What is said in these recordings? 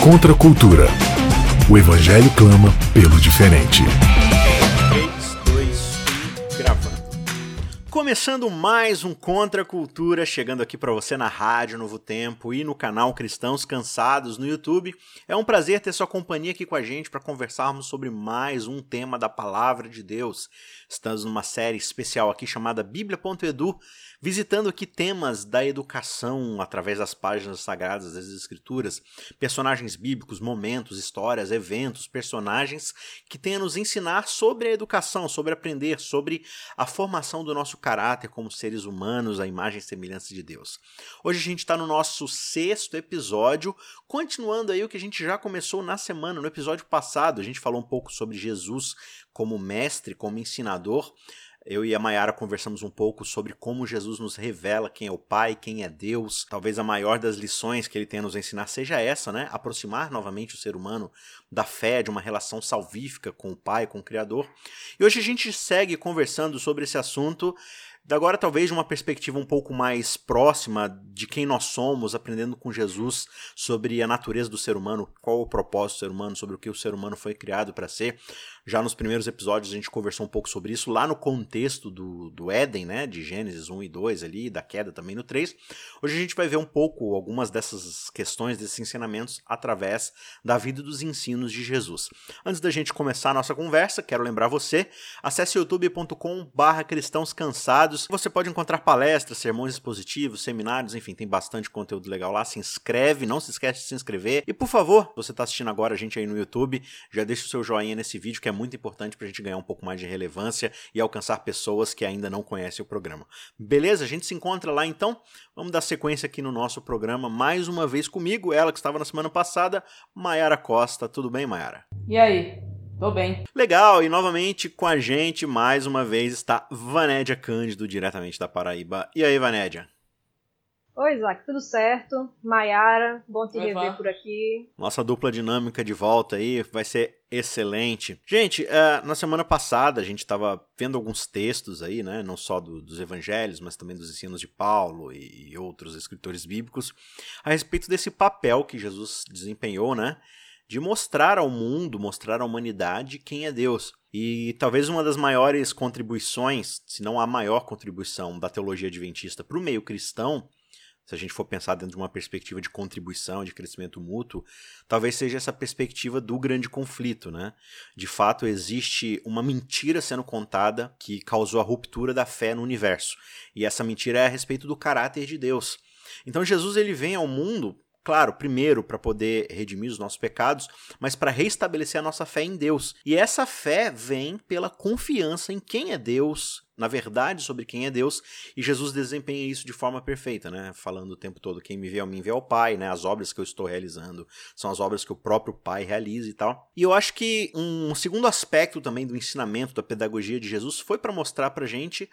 Contra a cultura. O Evangelho clama pelo diferente. 3, 2, 1, gravando. Começando mais um Contra a Cultura, chegando aqui para você na Rádio Novo Tempo e no canal Cristãos Cansados no YouTube. É um prazer ter sua companhia aqui com a gente para conversarmos sobre mais um tema da Palavra de Deus. Estamos numa série especial aqui chamada Bíblia.edu, visitando aqui temas da educação através das páginas sagradas das Escrituras, personagens bíblicos, momentos, histórias, eventos, personagens que têm a nos ensinar sobre a educação, sobre aprender, sobre a formação do nosso caráter como seres humanos, a imagem e semelhança de Deus. Hoje a gente está no nosso sexto episódio, continuando aí o que a gente já começou na semana. No episódio passado, a gente falou um pouco sobre Jesus como mestre, como ensinador. Eu e a Mayara conversamos um pouco sobre como Jesus nos revela quem é o Pai, quem é Deus. Talvez a maior das lições que ele tem a nos ensinar seja essa, né? Aproximar novamente o ser humano da fé, de uma relação salvífica com o Pai, com o Criador. E hoje a gente segue conversando sobre esse assunto Agora, talvez de uma perspectiva um pouco mais próxima de quem nós somos, aprendendo com Jesus sobre a natureza do ser humano, qual o propósito do ser humano, sobre o que o ser humano foi criado para ser. Já nos primeiros episódios a gente conversou um pouco sobre isso, lá no contexto do, do Éden, né, de Gênesis 1 e 2 ali, da queda também no 3. Hoje a gente vai ver um pouco algumas dessas questões, desses ensinamentos, através da vida e dos ensinos de Jesus. Antes da gente começar a nossa conversa, quero lembrar você, acesse youtube.com barra cristãos cansados você pode encontrar palestras, sermões expositivos, seminários, enfim, tem bastante conteúdo legal lá. Se inscreve, não se esquece de se inscrever. E por favor, você está assistindo agora a gente aí no YouTube, já deixa o seu joinha nesse vídeo que é muito importante para a gente ganhar um pouco mais de relevância e alcançar pessoas que ainda não conhecem o programa. Beleza? A gente se encontra lá então. Vamos dar sequência aqui no nosso programa mais uma vez comigo, ela que estava na semana passada, Maiara Costa. Tudo bem, Maiara? E aí? Tô bem. Legal, e novamente com a gente, mais uma vez, está Vanédia Cândido, diretamente da Paraíba. E aí, Vanédia? Oi, Isaac, tudo certo? Maiara, bom te Oi, rever por aqui. Nossa dupla dinâmica de volta aí vai ser excelente. Gente, uh, na semana passada a gente estava vendo alguns textos aí, né? Não só do, dos evangelhos, mas também dos ensinos de Paulo e, e outros escritores bíblicos, a respeito desse papel que Jesus desempenhou, né? de mostrar ao mundo, mostrar à humanidade quem é Deus. E talvez uma das maiores contribuições, se não a maior contribuição da teologia adventista para o meio cristão, se a gente for pensar dentro de uma perspectiva de contribuição, de crescimento mútuo, talvez seja essa perspectiva do grande conflito, né? De fato, existe uma mentira sendo contada que causou a ruptura da fé no universo. E essa mentira é a respeito do caráter de Deus. Então Jesus ele vem ao mundo Claro, primeiro para poder redimir os nossos pecados, mas para restabelecer a nossa fé em Deus. E essa fé vem pela confiança em quem é Deus, na verdade sobre quem é Deus, e Jesus desempenha isso de forma perfeita, né? Falando o tempo todo: quem me vê ao mim vê ao Pai, né? As obras que eu estou realizando são as obras que o próprio Pai realiza e tal. E eu acho que um segundo aspecto também do ensinamento da pedagogia de Jesus foi para mostrar para gente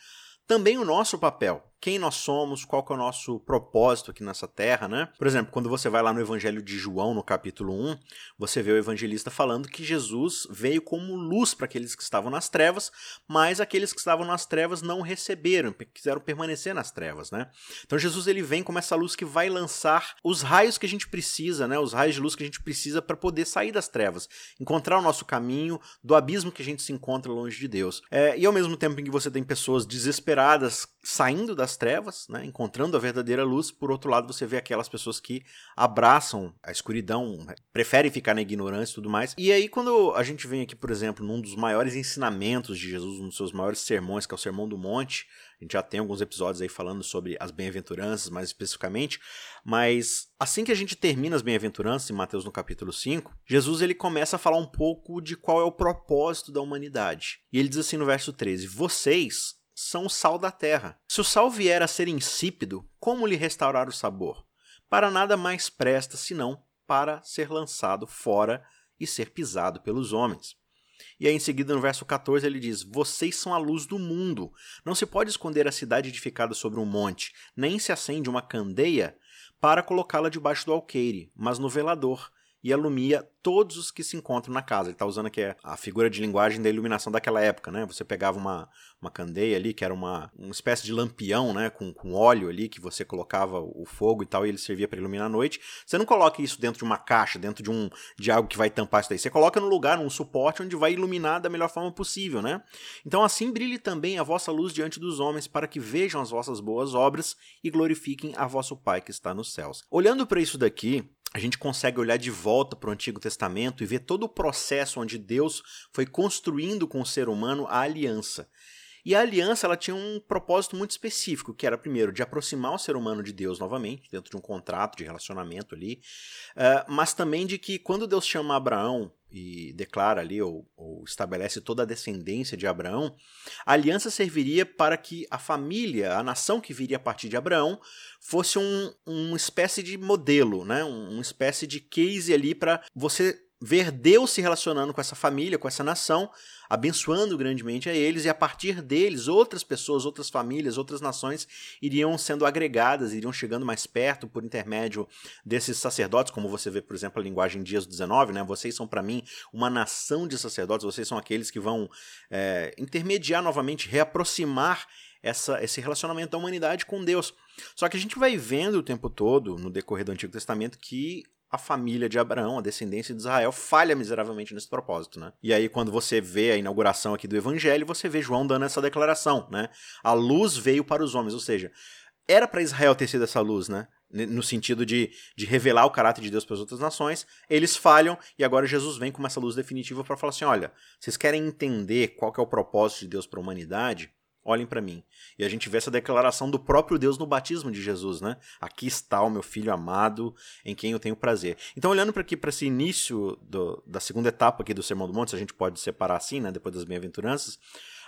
também o nosso papel quem nós somos, qual que é o nosso propósito aqui nessa terra, né? Por exemplo, quando você vai lá no Evangelho de João, no capítulo 1, você vê o evangelista falando que Jesus veio como luz para aqueles que estavam nas trevas, mas aqueles que estavam nas trevas não receberam, quiseram permanecer nas trevas, né? Então Jesus ele vem como essa luz que vai lançar os raios que a gente precisa, né? Os raios de luz que a gente precisa para poder sair das trevas, encontrar o nosso caminho do abismo que a gente se encontra longe de Deus. É, e ao mesmo tempo em que você tem pessoas desesperadas saindo das trevas, né, encontrando a verdadeira luz. Por outro lado, você vê aquelas pessoas que abraçam a escuridão, preferem ficar na ignorância e tudo mais. E aí, quando a gente vem aqui, por exemplo, num dos maiores ensinamentos de Jesus, um dos seus maiores sermões, que é o Sermão do Monte, a gente já tem alguns episódios aí falando sobre as bem-aventuranças, mais especificamente, mas assim que a gente termina as bem-aventuranças, em Mateus no capítulo 5, Jesus ele começa a falar um pouco de qual é o propósito da humanidade. E ele diz assim no verso 13: Vocês são o sal da terra. Se o sal vier a ser insípido, como lhe restaurar o sabor? Para nada mais presta senão para ser lançado fora e ser pisado pelos homens. E aí, em seguida, no verso 14, ele diz: Vocês são a luz do mundo. Não se pode esconder a cidade edificada sobre um monte, nem se acende uma candeia para colocá-la debaixo do alqueire, mas no velador, e alumia todos os que se encontram na casa. Ele está usando aqui a figura de linguagem da iluminação daquela época, né? Você pegava uma, uma candeia ali, que era uma, uma espécie de lampião, né? Com, com óleo ali, que você colocava o fogo e tal, e ele servia para iluminar a noite. Você não coloca isso dentro de uma caixa, dentro de um de algo que vai tampar isso daí. Você coloca no lugar, num suporte, onde vai iluminar da melhor forma possível, né? Então assim brilhe também a vossa luz diante dos homens, para que vejam as vossas boas obras e glorifiquem a vosso Pai que está nos céus. Olhando para isso daqui, a gente consegue olhar de volta para o Antigo Testamento e ver todo o processo onde Deus foi construindo com o ser humano a aliança. E a aliança ela tinha um propósito muito específico, que era, primeiro, de aproximar o ser humano de Deus novamente, dentro de um contrato de relacionamento ali, uh, mas também de que quando Deus chama Abraão e declara ali, ou, ou, estabelece toda a descendência de Abraão, a aliança serviria para que a família, a nação que viria a partir de Abraão, fosse um, uma espécie de modelo, né? uma espécie de case ali para você ver Deus se relacionando com essa família, com essa nação, abençoando grandemente a eles, e a partir deles, outras pessoas, outras famílias, outras nações iriam sendo agregadas, iriam chegando mais perto por intermédio desses sacerdotes, como você vê, por exemplo, a linguagem Dias 19, né? Vocês são para mim uma nação de sacerdotes, vocês são aqueles que vão é, intermediar novamente, reaproximar essa, esse relacionamento da humanidade com Deus. Só que a gente vai vendo o tempo todo, no decorrer do Antigo Testamento, que a família de Abraão, a descendência de Israel, falha miseravelmente nesse propósito, né? E aí, quando você vê a inauguração aqui do Evangelho, você vê João dando essa declaração, né? A luz veio para os homens, ou seja, era para Israel ter sido essa luz, né? No sentido de, de revelar o caráter de Deus para as outras nações, eles falham e agora Jesus vem com essa luz definitiva para falar assim: olha, vocês querem entender qual é o propósito de Deus para a humanidade? Olhem para mim. E a gente vê essa declaração do próprio Deus no batismo de Jesus, né? Aqui está o meu filho amado, em quem eu tenho prazer. Então, olhando para aqui para esse início do, da segunda etapa aqui do Sermão do Monte, se a gente pode separar assim, né, depois das bem-aventuranças,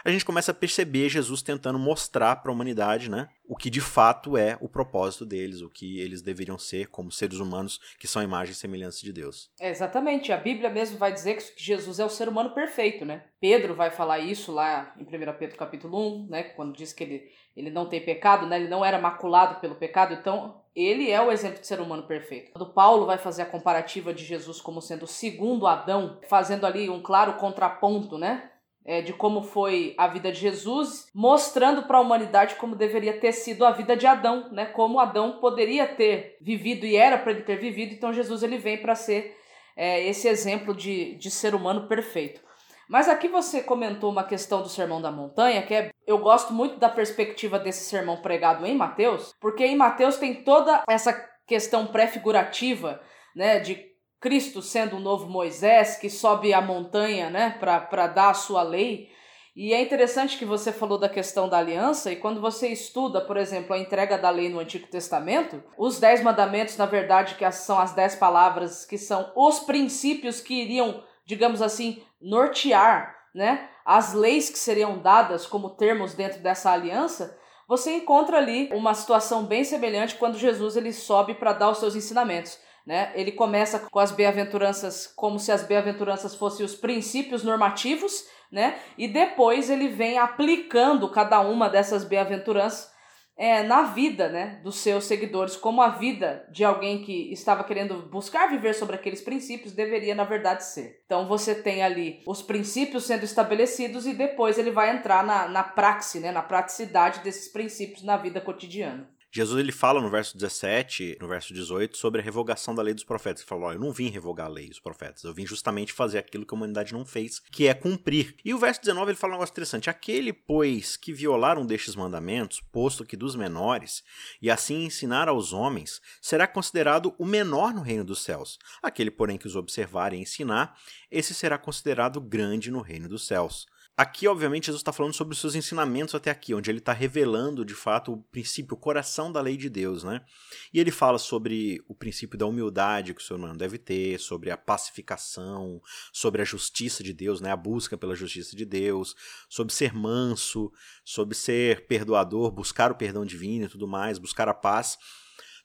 a gente começa a perceber Jesus tentando mostrar para a humanidade, né, o que de fato é o propósito deles, o que eles deveriam ser como seres humanos que são imagem e semelhança de Deus. É, exatamente. A Bíblia mesmo vai dizer que Jesus é o ser humano perfeito, né? Pedro vai falar isso lá em 1 Pedro capítulo 1, né, quando diz que ele, ele não tem pecado, né? Ele não era maculado pelo pecado, então ele é o exemplo de ser humano perfeito. Quando Paulo vai fazer a comparativa de Jesus como sendo o segundo Adão, fazendo ali um claro contraponto, né? É, de como foi a vida de Jesus, mostrando para a humanidade como deveria ter sido a vida de Adão, né? Como Adão poderia ter vivido e era para ele ter vivido. Então Jesus ele vem para ser é, esse exemplo de, de ser humano perfeito. Mas aqui você comentou uma questão do Sermão da Montanha, que é eu gosto muito da perspectiva desse sermão pregado em Mateus, porque em Mateus tem toda essa questão pré-figurativa, né, de Cristo sendo o novo Moisés que sobe a montanha né, para dar a sua lei. E é interessante que você falou da questão da aliança, e quando você estuda, por exemplo, a entrega da lei no Antigo Testamento, os dez mandamentos, na verdade, que são as dez palavras, que são os princípios que iriam, digamos assim, nortear né, as leis que seriam dadas como termos dentro dessa aliança, você encontra ali uma situação bem semelhante quando Jesus ele sobe para dar os seus ensinamentos. Né? Ele começa com as bem-aventuranças como se as bem-aventuranças fossem os princípios normativos, né? E depois ele vem aplicando cada uma dessas bem-aventuranças é, na vida né, dos seus seguidores, como a vida de alguém que estava querendo buscar viver sobre aqueles princípios deveria, na verdade, ser. Então você tem ali os princípios sendo estabelecidos e depois ele vai entrar na, na praxe, né, na praticidade desses princípios na vida cotidiana. Jesus ele fala no verso 17, no verso 18, sobre a revogação da lei dos profetas. Ele falou: oh, Eu não vim revogar a lei dos profetas, eu vim justamente fazer aquilo que a humanidade não fez, que é cumprir. E o verso 19 ele fala um negócio interessante: Aquele, pois, que violaram destes mandamentos, posto que dos menores, e assim ensinar aos homens, será considerado o menor no reino dos céus. Aquele, porém, que os observar e ensinar, esse será considerado grande no reino dos céus. Aqui, obviamente, Jesus está falando sobre os seus ensinamentos até aqui, onde ele está revelando, de fato, o princípio, o coração da lei de Deus, né? E ele fala sobre o princípio da humildade que o ser humano deve ter, sobre a pacificação, sobre a justiça de Deus, né? A busca pela justiça de Deus, sobre ser manso, sobre ser perdoador, buscar o perdão divino e tudo mais, buscar a paz.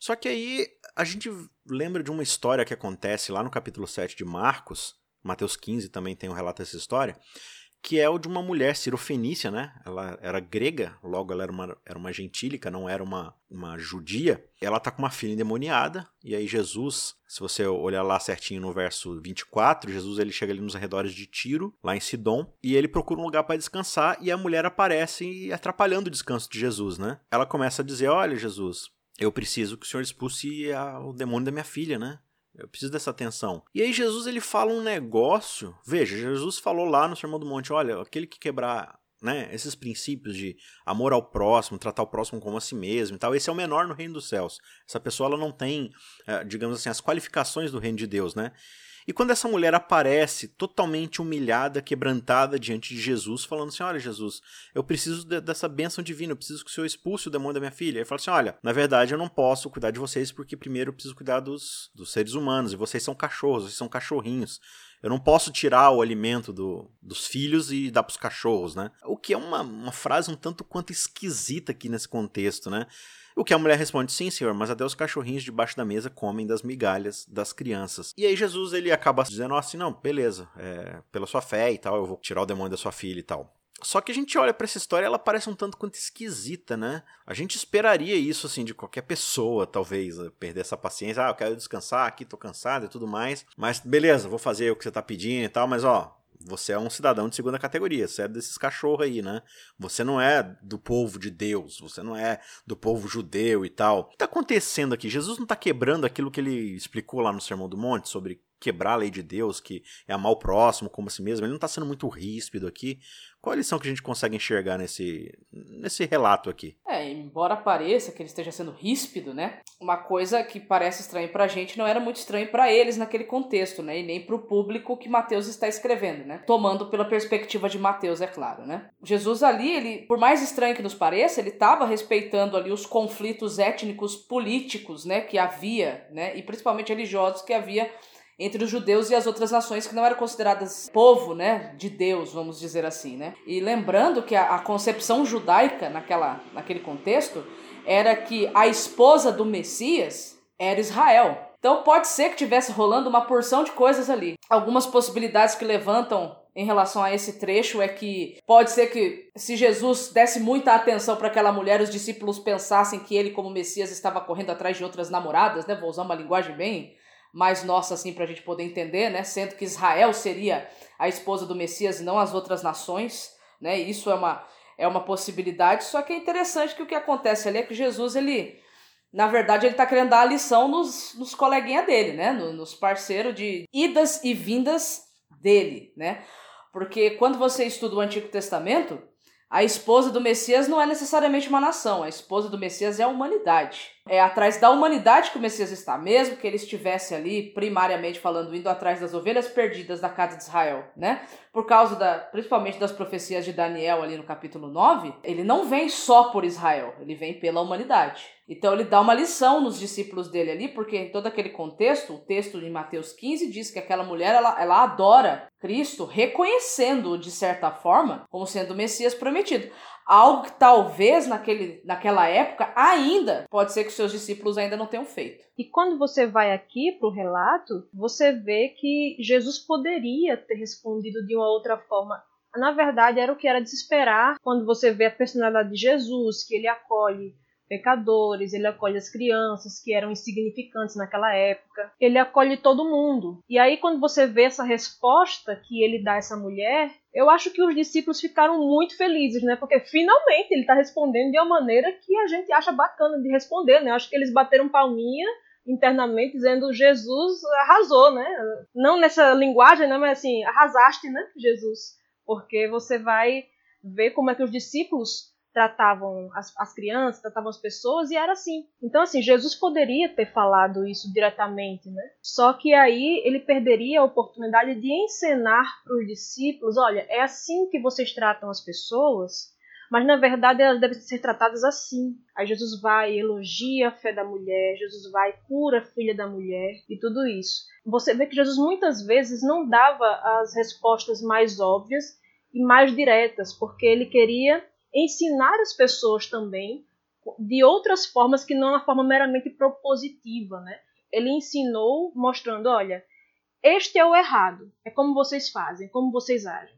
Só que aí a gente lembra de uma história que acontece lá no capítulo 7 de Marcos, Mateus 15 também tem um relato dessa história, que é o de uma mulher cirofenícia, né? Ela era grega, logo ela era uma, era uma gentílica, não era uma, uma judia. Ela tá com uma filha endemoniada, e aí Jesus, se você olhar lá certinho no verso 24, Jesus ele chega ali nos arredores de Tiro, lá em Sidom, e ele procura um lugar para descansar, e a mulher aparece atrapalhando o descanso de Jesus, né? Ela começa a dizer: Olha, Jesus, eu preciso que o senhor expulse o demônio da minha filha, né? Eu preciso dessa atenção. E aí Jesus ele fala um negócio. Veja, Jesus falou lá no Sermão do Monte, olha, aquele que quebrar né, esses princípios de amor ao próximo, tratar o próximo como a si mesmo e tal, esse é o menor no reino dos céus. Essa pessoa ela não tem, eh, digamos assim, as qualificações do reino de Deus, né? E quando essa mulher aparece totalmente humilhada, quebrantada diante de Jesus, falando assim: Olha, Jesus, eu preciso de, dessa bênção divina, eu preciso que o Senhor expulse o demônio da minha filha. Ele fala assim: Olha, na verdade eu não posso cuidar de vocês porque primeiro eu preciso cuidar dos, dos seres humanos e vocês são cachorros, vocês são cachorrinhos. Eu não posso tirar o alimento do, dos filhos e dar para os cachorros, né? O que é uma, uma frase um tanto quanto esquisita aqui nesse contexto, né? O que a mulher responde: Sim, senhor, mas até os cachorrinhos debaixo da mesa comem das migalhas das crianças. E aí Jesus ele acaba dizendo assim: Não, beleza, é, pela sua fé e tal, eu vou tirar o demônio da sua filha e tal. Só que a gente olha para essa história, ela parece um tanto quanto esquisita, né? A gente esperaria isso assim de qualquer pessoa, talvez, perder essa paciência, ah, eu quero descansar aqui, tô cansado e tudo mais. Mas beleza, vou fazer o que você tá pedindo e tal, mas ó, você é um cidadão de segunda categoria, você é desses cachorros aí, né? Você não é do povo de Deus, você não é do povo judeu e tal. O que está acontecendo aqui? Jesus não está quebrando aquilo que ele explicou lá no Sermão do Monte sobre quebrar a lei de Deus, que é amar o próximo como a si mesmo. Ele não está sendo muito ríspido aqui. Qual a lição que a gente consegue enxergar nesse, nesse relato aqui? É, embora pareça que ele esteja sendo ríspido, né? Uma coisa que parece estranha pra gente não era muito estranho para eles naquele contexto, né? E nem pro público que Mateus está escrevendo, né? Tomando pela perspectiva de Mateus, é claro, né? Jesus ali, ele, por mais estranho que nos pareça, ele estava respeitando ali os conflitos étnicos políticos, né, que havia, né, e principalmente religiosos que havia entre os judeus e as outras nações que não eram consideradas povo, né, de Deus, vamos dizer assim, né? E lembrando que a, a concepção judaica naquela, naquele contexto era que a esposa do Messias era Israel. Então pode ser que tivesse rolando uma porção de coisas ali. Algumas possibilidades que levantam em relação a esse trecho é que pode ser que se Jesus desse muita atenção para aquela mulher, os discípulos pensassem que ele, como Messias, estava correndo atrás de outras namoradas, né? Vou usar uma linguagem bem mais nossa assim para a gente poder entender, né? Sendo que Israel seria a esposa do Messias e não as outras nações, né? Isso é uma é uma possibilidade, só que é interessante que o que acontece ali é que Jesus ele na verdade, ele está querendo dar a lição nos, nos coleguinhas dele, né? Nos parceiros de idas e vindas dele, né? Porque quando você estuda o Antigo Testamento, a esposa do Messias não é necessariamente uma nação, a esposa do Messias é a humanidade. É atrás da humanidade que o Messias está, mesmo que ele estivesse ali, primariamente falando, indo atrás das ovelhas perdidas da casa de Israel, né? Por causa da, principalmente das profecias de Daniel ali no capítulo 9, ele não vem só por Israel, ele vem pela humanidade. Então ele dá uma lição nos discípulos dele ali, porque em todo aquele contexto, o texto de Mateus 15 diz que aquela mulher ela, ela adora Cristo, reconhecendo-o de certa forma como sendo o Messias prometido. Algo que talvez naquele, naquela época ainda pode ser que seus discípulos ainda não tenham feito. E quando você vai aqui para o relato, você vê que Jesus poderia ter respondido de uma outra forma. Na verdade, era o que era de se esperar quando você vê a personalidade de Jesus, que ele acolhe pecadores, ele acolhe as crianças que eram insignificantes naquela época, ele acolhe todo mundo. E aí, quando você vê essa resposta que ele dá a essa mulher, eu acho que os discípulos ficaram muito felizes, né? Porque finalmente ele está respondendo de uma maneira que a gente acha bacana de responder, né? Eu acho que eles bateram palminha internamente dizendo Jesus arrasou, né? Não nessa linguagem, né? Mas assim, arrasaste, né, Jesus? Porque você vai ver como é que os discípulos tratavam as, as crianças, tratavam as pessoas, e era assim. Então, assim, Jesus poderia ter falado isso diretamente, né? Só que aí ele perderia a oportunidade de ensinar para os discípulos: olha, é assim que vocês tratam as pessoas, mas na verdade elas devem ser tratadas assim. Aí Jesus vai, elogia a fé da mulher, Jesus vai, cura a filha da mulher e tudo isso. Você vê que Jesus muitas vezes não dava as respostas mais óbvias e mais diretas, porque ele queria ensinar as pessoas também de outras formas que não a forma meramente propositiva, né? Ele ensinou mostrando, olha, este é o errado, é como vocês fazem, como vocês agem.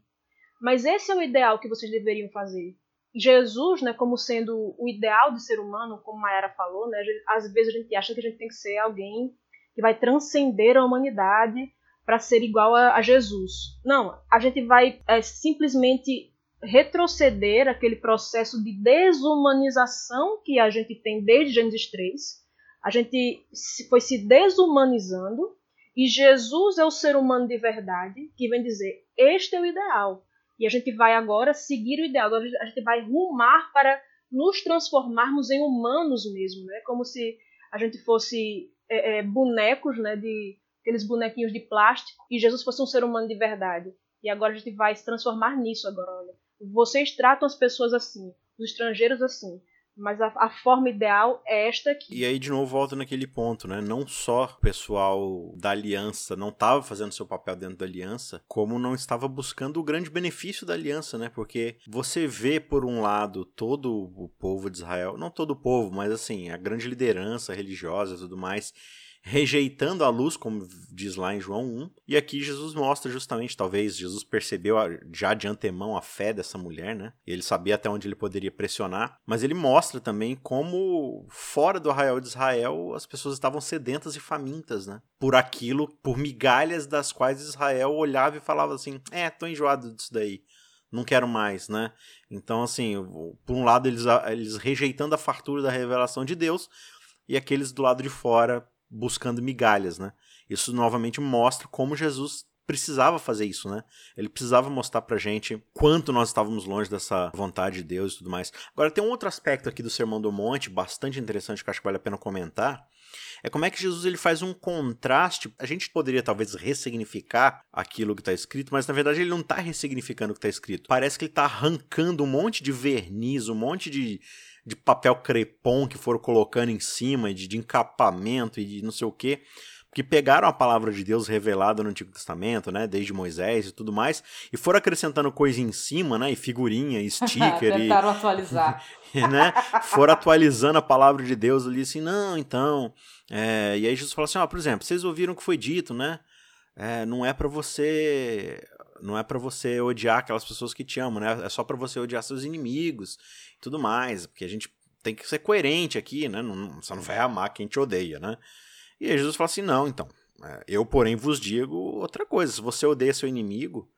mas esse é o ideal que vocês deveriam fazer. Jesus, né, como sendo o ideal do ser humano, como Mayara falou, né, às vezes a gente acha que a gente tem que ser alguém que vai transcender a humanidade para ser igual a, a, Jesus. Não, a gente vai é, simplesmente retroceder aquele processo de desumanização que a gente tem desde Gênesis 3. A gente foi se desumanizando e Jesus é o ser humano de verdade que vem dizer: este é o ideal. E a gente vai agora seguir o ideal, a gente vai rumar para nos transformarmos em humanos mesmo, né? Como se a gente fosse é, é, bonecos, né? De aqueles bonequinhos de plástico e Jesus fosse um ser humano de verdade. E agora a gente vai se transformar nisso agora, olha. Vocês tratam as pessoas assim, os estrangeiros assim. Mas a, a, forma ideal é esta aqui. E aí, de novo, volta naquele ponto, né? Não só o pessoal da aliança não estava fazendo seu papel dentro da aliança, como não estava buscando o grande benefício da aliança, né? Porque você vê, por um lado, todo o povo de Israel, não todo o povo, mas assim, a grande liderança religiosa e tudo mais, rejeitando a luz, como diz lá em João 1. E aqui Jesus mostra justamente, talvez Jesus percebeu já de antemão a fé dessa mulher, né? Ele sabia até onde ele poderia pressionar, mas ele mostra também como fora do arraial de Israel as pessoas estavam sedentas e famintas, né? Por aquilo, por migalhas das quais Israel olhava e falava assim: "É, tô enjoado disso daí" não quero mais, né? Então, assim, por um lado, eles, eles rejeitando a fartura da revelação de Deus, e aqueles do lado de fora buscando migalhas, né? Isso novamente mostra como Jesus precisava fazer isso, né? Ele precisava mostrar pra gente quanto nós estávamos longe dessa vontade de Deus e tudo mais. Agora tem um outro aspecto aqui do Sermão do Monte, bastante interessante que eu acho que vale a pena comentar, é como é que Jesus ele faz um contraste. A gente poderia talvez ressignificar aquilo que está escrito, mas na verdade ele não está ressignificando o que está escrito. Parece que ele está arrancando um monte de verniz, um monte de de papel crepom que foram colocando em cima, de, de encapamento e de não sei o que, que pegaram a palavra de Deus revelada no Antigo Testamento, né, desde Moisés e tudo mais, e foram acrescentando coisa em cima, né, e figurinha, e sticker, Tentaram e, atualizar. né, foram atualizando a palavra de Deus ali, assim, não, então, é, e aí Jesus falou assim, ó, por exemplo, vocês ouviram o que foi dito, né, é, não é para você não é para você odiar aquelas pessoas que te amam, né? É só para você odiar seus inimigos e tudo mais, porque a gente tem que ser coerente aqui, né? Não, você não vai amar quem te odeia, né? E aí Jesus fala assim: não, então, é, eu, porém, vos digo outra coisa. Se você odeia seu inimigo,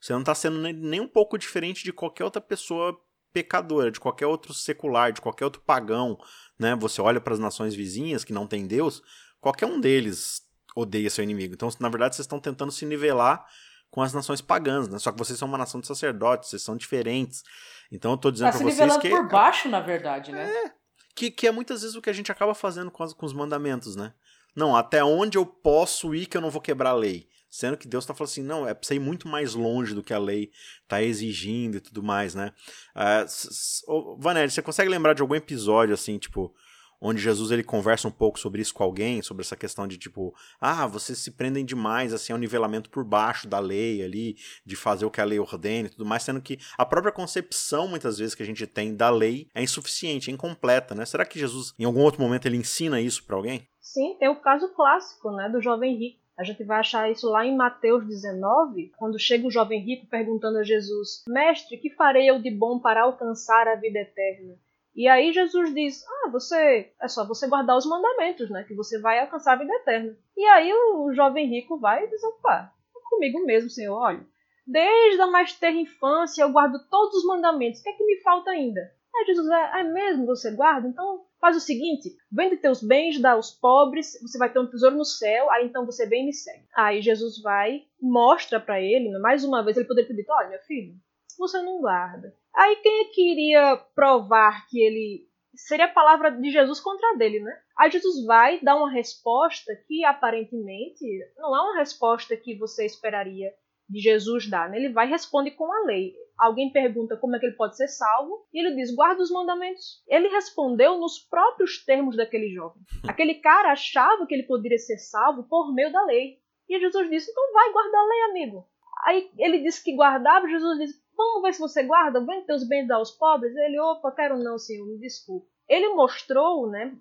você não está sendo nem um pouco diferente de qualquer outra pessoa pecadora, de qualquer outro secular, de qualquer outro pagão, né? Você olha para as nações vizinhas que não têm Deus, qualquer um deles odeia seu inimigo. Então, na verdade, vocês estão tentando se nivelar com as nações pagãs, né? Só que vocês são uma nação de sacerdotes, vocês são diferentes. Então eu tô dizendo tá para vocês que por baixo, na verdade, né? É, que, que é muitas vezes o que a gente acaba fazendo com, as, com os mandamentos, né? Não, até onde eu posso ir que eu não vou quebrar a lei. Sendo que Deus está falando assim, não, é pra você ir muito mais longe do que a lei está exigindo e tudo mais, né? Uh, Vanelli, você consegue lembrar de algum episódio, assim, tipo, onde Jesus ele conversa um pouco sobre isso com alguém, sobre essa questão de tipo, ah, vocês se prendem demais assim ao nivelamento por baixo da lei ali, de fazer o que a lei ordena e tudo mais, sendo que a própria concepção muitas vezes que a gente tem da lei é insuficiente, é incompleta, né? Será que Jesus em algum outro momento ele ensina isso para alguém? Sim, tem o caso clássico, né, do jovem rico. A gente vai achar isso lá em Mateus 19, quando chega o jovem rico perguntando a Jesus: Mestre, que farei eu de bom para alcançar a vida eterna? E aí Jesus diz: Ah, você é só você guardar os mandamentos, né? Que você vai alcançar a vida eterna. E aí o jovem rico vai e diz: Opa, é comigo mesmo, Senhor. Olha, desde a mais terra infância eu guardo todos os mandamentos. O que é que me falta ainda? Aí Jesus é, é mesmo você guarda? Então faz o seguinte: vende teus bens, dá aos pobres, você vai ter um tesouro no céu, aí então você vem e me segue. Aí Jesus vai, mostra para ele, mais uma vez, ele poderia ter dito: Olha, meu filho, você não guarda. Aí quem é que iria provar que ele. Seria a palavra de Jesus contra dele, né? Aí Jesus vai dar uma resposta que aparentemente não é uma resposta que você esperaria de Jesus dar. Né? Ele vai e responde com a lei. Alguém pergunta como é que ele pode ser salvo e ele diz: guarda os mandamentos. Ele respondeu nos próprios termos daquele jovem. Aquele cara achava que ele poderia ser salvo por meio da lei. E Jesus disse: então vai guardar a lei, amigo. Aí ele disse que guardava, Jesus disse: Vamos ver se você guarda, vem teus bens aos pobres. Ele, opa, quero não, senhor, me desculpe. Ele mostrou, né?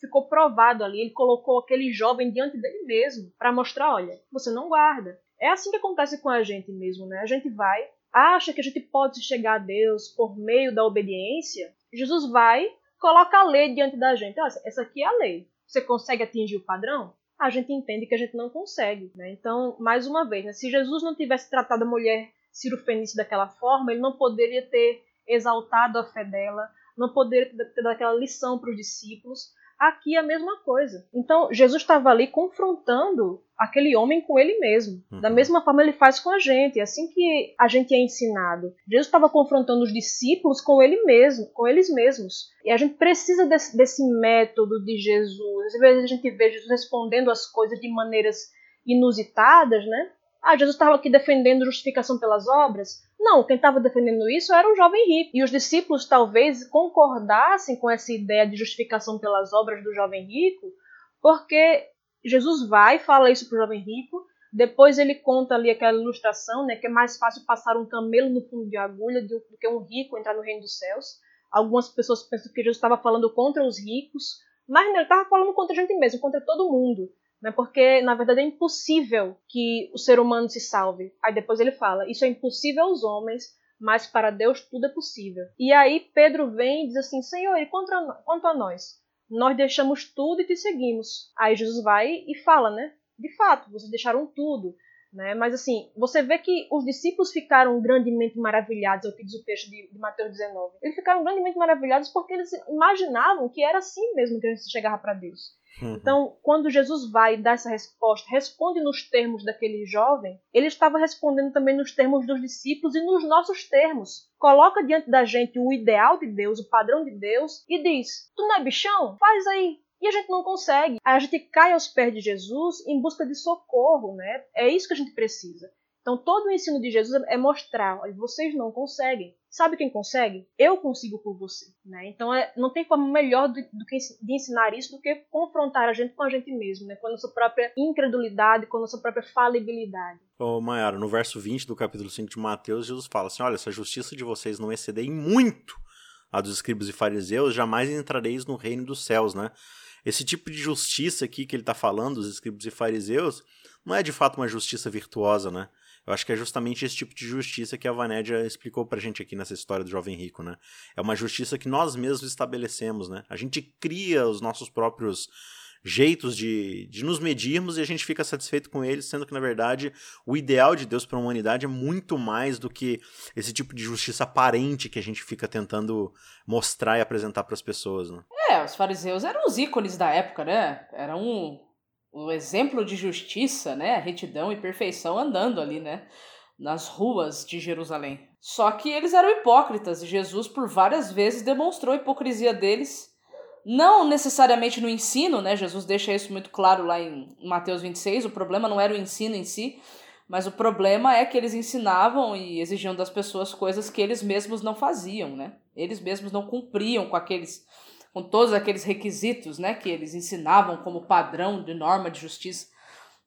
Ficou provado ali, ele colocou aquele jovem diante dele mesmo para mostrar, olha, você não guarda. É assim que acontece com a gente mesmo, né? A gente vai, acha que a gente pode chegar a Deus por meio da obediência, Jesus vai, coloca a lei diante da gente. Olha, essa aqui é a lei. Você consegue atingir o padrão? A gente entende que a gente não consegue. Né? Então, mais uma vez, né? se Jesus não tivesse tratado a mulher Ciro Fenício daquela forma, ele não poderia ter exaltado a fé dela, não poderia ter dado aquela lição para os discípulos. Aqui é a mesma coisa. Então, Jesus estava ali confrontando aquele homem com ele mesmo. Uhum. Da mesma forma ele faz com a gente, é assim que a gente é ensinado. Jesus estava confrontando os discípulos com ele mesmo, com eles mesmos. E a gente precisa desse, desse método de Jesus. Às vezes a gente vê Jesus respondendo as coisas de maneiras inusitadas, né? Ah, Jesus estava aqui defendendo justificação pelas obras? Não, quem estava defendendo isso era o jovem rico. E os discípulos talvez concordassem com essa ideia de justificação pelas obras do jovem rico, porque Jesus vai fala isso para o jovem rico, depois ele conta ali aquela ilustração, né, que é mais fácil passar um camelo no fundo de agulha do que um rico entrar no reino dos céus. Algumas pessoas pensam que Jesus estava falando contra os ricos, mas não, ele estava falando contra a gente mesmo, contra todo mundo né? Porque na verdade é impossível que o ser humano se salve. Aí depois ele fala: isso é impossível aos homens, mas para Deus tudo é possível. E aí Pedro vem e diz assim: Senhor, e quanto a, quanto a nós? Nós deixamos tudo e te seguimos. Aí Jesus vai e fala, né? De fato, vocês deixaram tudo. Né? Mas assim, você vê que os discípulos ficaram grandemente maravilhados, é o que diz o texto de, de Mateus 19. Eles ficaram grandemente maravilhados porque eles imaginavam que era assim mesmo que a gente chegava para Deus. Uhum. Então, quando Jesus vai dar essa resposta, responde nos termos daquele jovem, ele estava respondendo também nos termos dos discípulos e nos nossos termos. Coloca diante da gente o ideal de Deus, o padrão de Deus, e diz: Tu não é bichão? Faz aí, e a gente não consegue. A gente cai aos pés de Jesus em busca de socorro, né? É isso que a gente precisa. Então, todo o ensino de Jesus é mostrar: olha, vocês não conseguem. Sabe quem consegue? Eu consigo por você. Né? Então, é, não tem forma melhor do, do, que de ensinar isso do que confrontar a gente com a gente mesmo, né? com a nossa própria incredulidade, com a nossa própria falibilidade. Ô, Mayara, no verso 20 do capítulo 5 de Mateus, Jesus fala assim: olha, se a justiça de vocês não exceder em muito a dos escribas e fariseus, jamais entrareis no reino dos céus, né? Esse tipo de justiça aqui que ele está falando, os escribas e fariseus, não é de fato uma justiça virtuosa, né? Eu acho que é justamente esse tipo de justiça que a Vanédia explicou pra gente aqui nessa história do jovem rico, né? É uma justiça que nós mesmos estabelecemos, né? A gente cria os nossos próprios jeitos de, de nos medirmos e a gente fica satisfeito com eles, sendo que, na verdade, o ideal de Deus para a humanidade é muito mais do que esse tipo de justiça aparente que a gente fica tentando mostrar e apresentar para as pessoas. Né? É, os fariseus eram os ícones da época, né? Eram o exemplo de justiça, né, retidão e perfeição andando ali, né, nas ruas de Jerusalém. Só que eles eram hipócritas e Jesus por várias vezes demonstrou a hipocrisia deles, não necessariamente no ensino, né? Jesus deixa isso muito claro lá em Mateus 26, o problema não era o ensino em si, mas o problema é que eles ensinavam e exigiam das pessoas coisas que eles mesmos não faziam, né? Eles mesmos não cumpriam com aqueles com todos aqueles requisitos, né, que eles ensinavam como padrão de norma de justiça.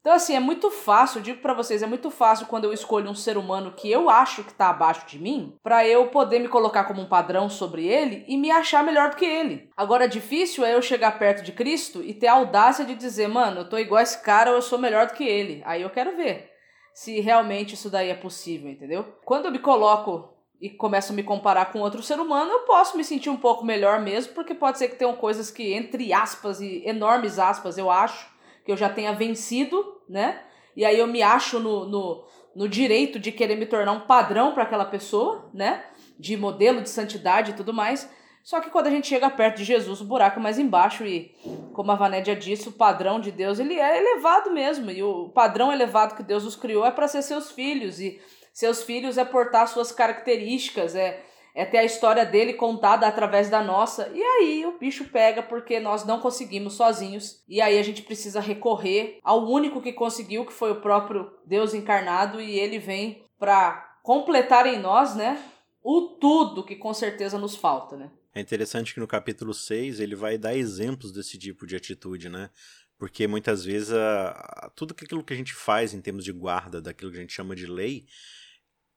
Então, assim, é muito fácil, digo para vocês, é muito fácil quando eu escolho um ser humano que eu acho que tá abaixo de mim, para eu poder me colocar como um padrão sobre ele e me achar melhor do que ele. Agora, difícil é eu chegar perto de Cristo e ter a audácia de dizer, mano, eu tô igual a esse cara ou eu sou melhor do que ele. Aí eu quero ver se realmente isso daí é possível, entendeu? Quando eu me coloco e começo a me comparar com outro ser humano, eu posso me sentir um pouco melhor mesmo, porque pode ser que tenham coisas que, entre aspas e enormes aspas, eu acho que eu já tenha vencido, né? E aí eu me acho no, no, no direito de querer me tornar um padrão para aquela pessoa, né? De modelo de santidade e tudo mais. Só que quando a gente chega perto de Jesus, o buraco é mais embaixo e, como a Vanédia disse, o padrão de Deus, ele é elevado mesmo. E o padrão elevado que Deus nos criou é para ser seus filhos e seus filhos é portar suas características, é, é ter a história dele contada através da nossa. E aí o bicho pega porque nós não conseguimos sozinhos. E aí a gente precisa recorrer ao único que conseguiu, que foi o próprio Deus encarnado, e ele vem para completar em nós, né, o tudo que com certeza nos falta, né? É interessante que no capítulo 6 ele vai dar exemplos desse tipo de atitude, né? Porque muitas vezes a, a, tudo aquilo que a gente faz em termos de guarda daquilo que a gente chama de lei,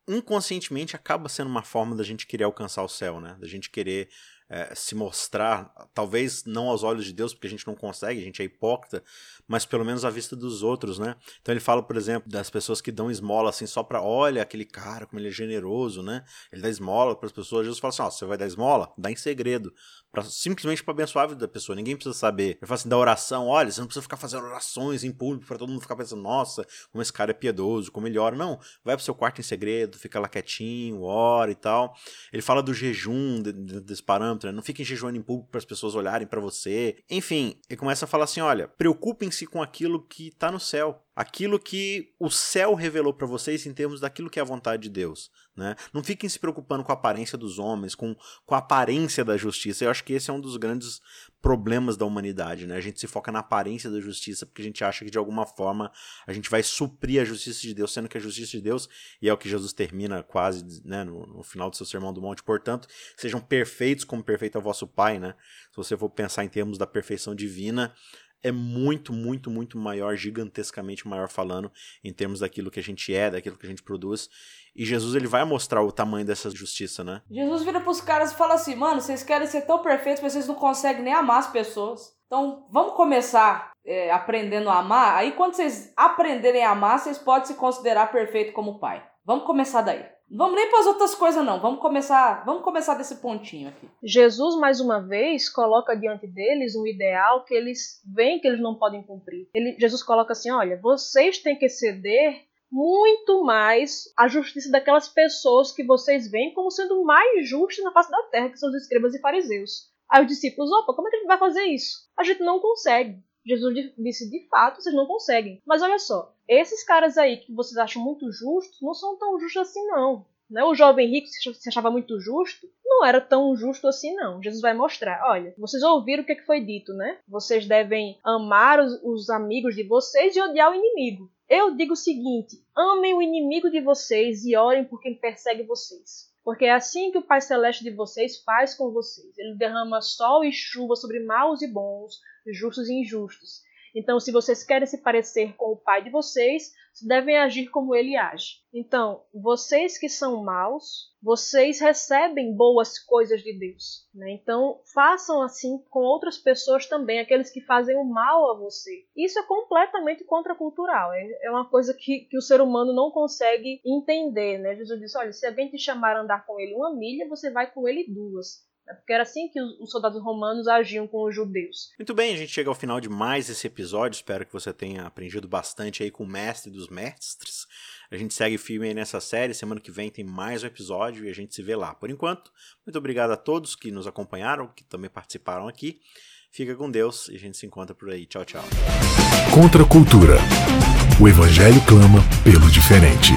inconscientemente acaba sendo uma forma da gente querer alcançar o céu, né? Da gente querer é, se mostrar, talvez não aos olhos de Deus, porque a gente não consegue, a gente é hipócrita, mas pelo menos à vista dos outros, né? Então ele fala, por exemplo, das pessoas que dão esmola assim só para olha aquele cara como ele é generoso, né? Ele dá esmola para as pessoas. Jesus fala assim: ó, você vai dar esmola, dá em segredo, pra, simplesmente para abençoar a vida da pessoa. Ninguém precisa saber. Ele fala assim da oração, olha, você não precisa ficar fazendo orações em público para todo mundo ficar pensando, nossa, como esse cara é piedoso, como ele ora. Não, vai pro seu quarto em segredo, fica lá quietinho, ora e tal. Ele fala do jejum de, de, desse parâmetro, né? não fiquem jejuando em público para as pessoas olharem para você. Enfim, ele começa a falar assim, olha, preocupem-se com aquilo que está no céu aquilo que o céu revelou para vocês em termos daquilo que é a vontade de Deus. Né? Não fiquem se preocupando com a aparência dos homens, com, com a aparência da justiça. Eu acho que esse é um dos grandes problemas da humanidade. Né? A gente se foca na aparência da justiça porque a gente acha que de alguma forma a gente vai suprir a justiça de Deus, sendo que a justiça de Deus, e é o que Jesus termina quase né, no, no final do seu sermão do monte, portanto, sejam perfeitos como perfeito é o vosso Pai. Né? Se você for pensar em termos da perfeição divina, é muito, muito, muito maior, gigantescamente maior falando em termos daquilo que a gente é, daquilo que a gente produz. E Jesus ele vai mostrar o tamanho dessa justiça, né? Jesus vira pros caras e fala assim: mano, vocês querem ser tão perfeitos, mas vocês não conseguem nem amar as pessoas. Então vamos começar é, aprendendo a amar. Aí quando vocês aprenderem a amar, vocês podem se considerar perfeito como pai. Vamos começar daí. Vamos nem para as outras coisas não. Vamos começar, vamos começar desse pontinho aqui. Jesus mais uma vez coloca diante deles um ideal que eles veem que eles não podem cumprir. Ele, Jesus coloca assim, olha, vocês têm que ceder muito mais a justiça daquelas pessoas que vocês veem como sendo mais justas na face da terra, que são os escribas e fariseus. Aí os discípulos, opa, como é que a gente vai fazer isso? A gente não consegue. Jesus disse, de fato, vocês não conseguem. Mas olha só, esses caras aí que vocês acham muito justos, não são tão justos assim não. Né? O jovem rico se achava muito justo, não era tão justo assim não. Jesus vai mostrar, olha, vocês ouviram o que foi dito, né? Vocês devem amar os, os amigos de vocês e odiar o inimigo. Eu digo o seguinte, amem o inimigo de vocês e orem por quem persegue vocês. Porque é assim que o Pai Celeste de vocês faz com vocês. Ele derrama sol e chuva sobre maus e bons, justos e injustos. Então, se vocês querem se parecer com o pai de vocês, devem agir como ele age. Então, vocês que são maus, vocês recebem boas coisas de Deus. Né? Então, façam assim com outras pessoas também, aqueles que fazem o mal a você. Isso é completamente contracultural. É, é uma coisa que, que o ser humano não consegue entender. Né? Jesus disse: olha, se alguém te chamar a andar com ele uma milha, você vai com ele duas. Né? Porque era assim que os soldados romanos agiam com os judeus. Muito bem, a gente chega ao final de mais esse episódio. Espero que você tenha aprendido bastante aí com o mestre dos mestres. A gente segue firme aí nessa série. Semana que vem tem mais um episódio e a gente se vê lá. Por enquanto, muito obrigado a todos que nos acompanharam, que também participaram aqui. Fica com Deus e a gente se encontra por aí. Tchau, tchau. Contra a cultura. O Evangelho clama pelo diferente.